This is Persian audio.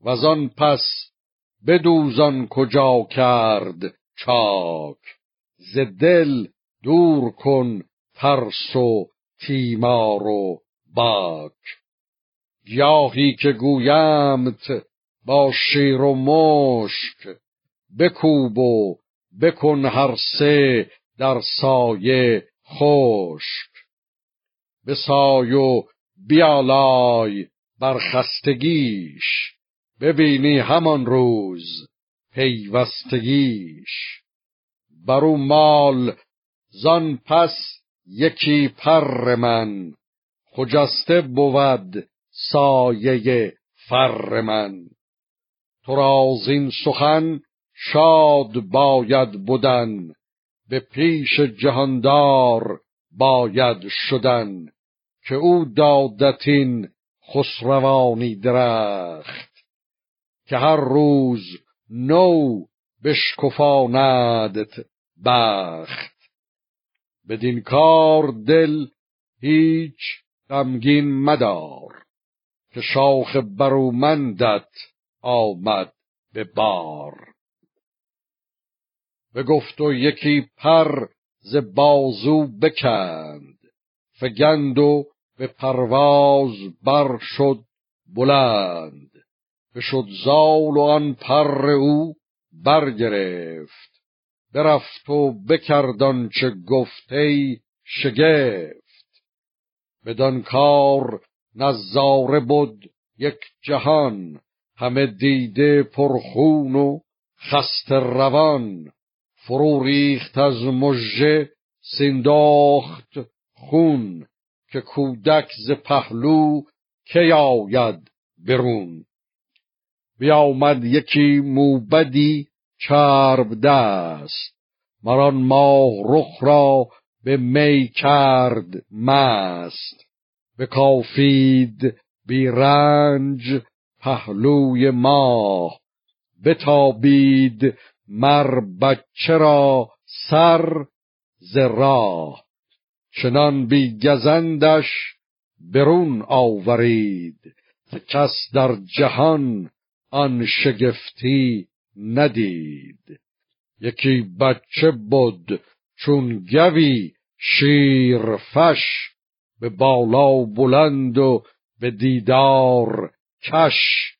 و آن پس بدوزان کجا کرد چاک. ز دل دور کن ترس و تیمار و باک. گیاهی که گویمت با شیر و مشک بکوب و بکن هر سه در سایه خشک. بسای و بیالای بر خستگیش ببینی همان روز پیوستگیش. برو مال زان پس یکی پر من. خجسته بود سایه فر من. تو را این سخن شاد باید بودن به پیش جهاندار باید شدن. که او دادتین خسروانی درخت. که هر روز نو بشکفاندت بخت. بدین کار دل هیچ غمگین مدار که شاخ برومندت آمد به بار. بگفت و یکی پر ز بازو بکند فگند و به پرواز بر شد بلند. بشد زال و آن پر او برگرفت. برفت و بکردان چه گفته شگفت. بدان کار نظاره بود یک جهان همه دیده پرخون و خست روان. فرو ریخت از مژه سینداخت خون که کودک ز پهلو کی آید برون. بیامد یکی موبدی چرب دست. مران ماه رخ را به می کرد مست. به کافید بی رنج پهلوی ماه. بتابید مر بچه را سر ز چنان بی گزندش برون آورید. کس در جهان آن شگفتی ندید. یکی بچه بود چون گوی شیرفش به بالا بلند و به دیدار کش.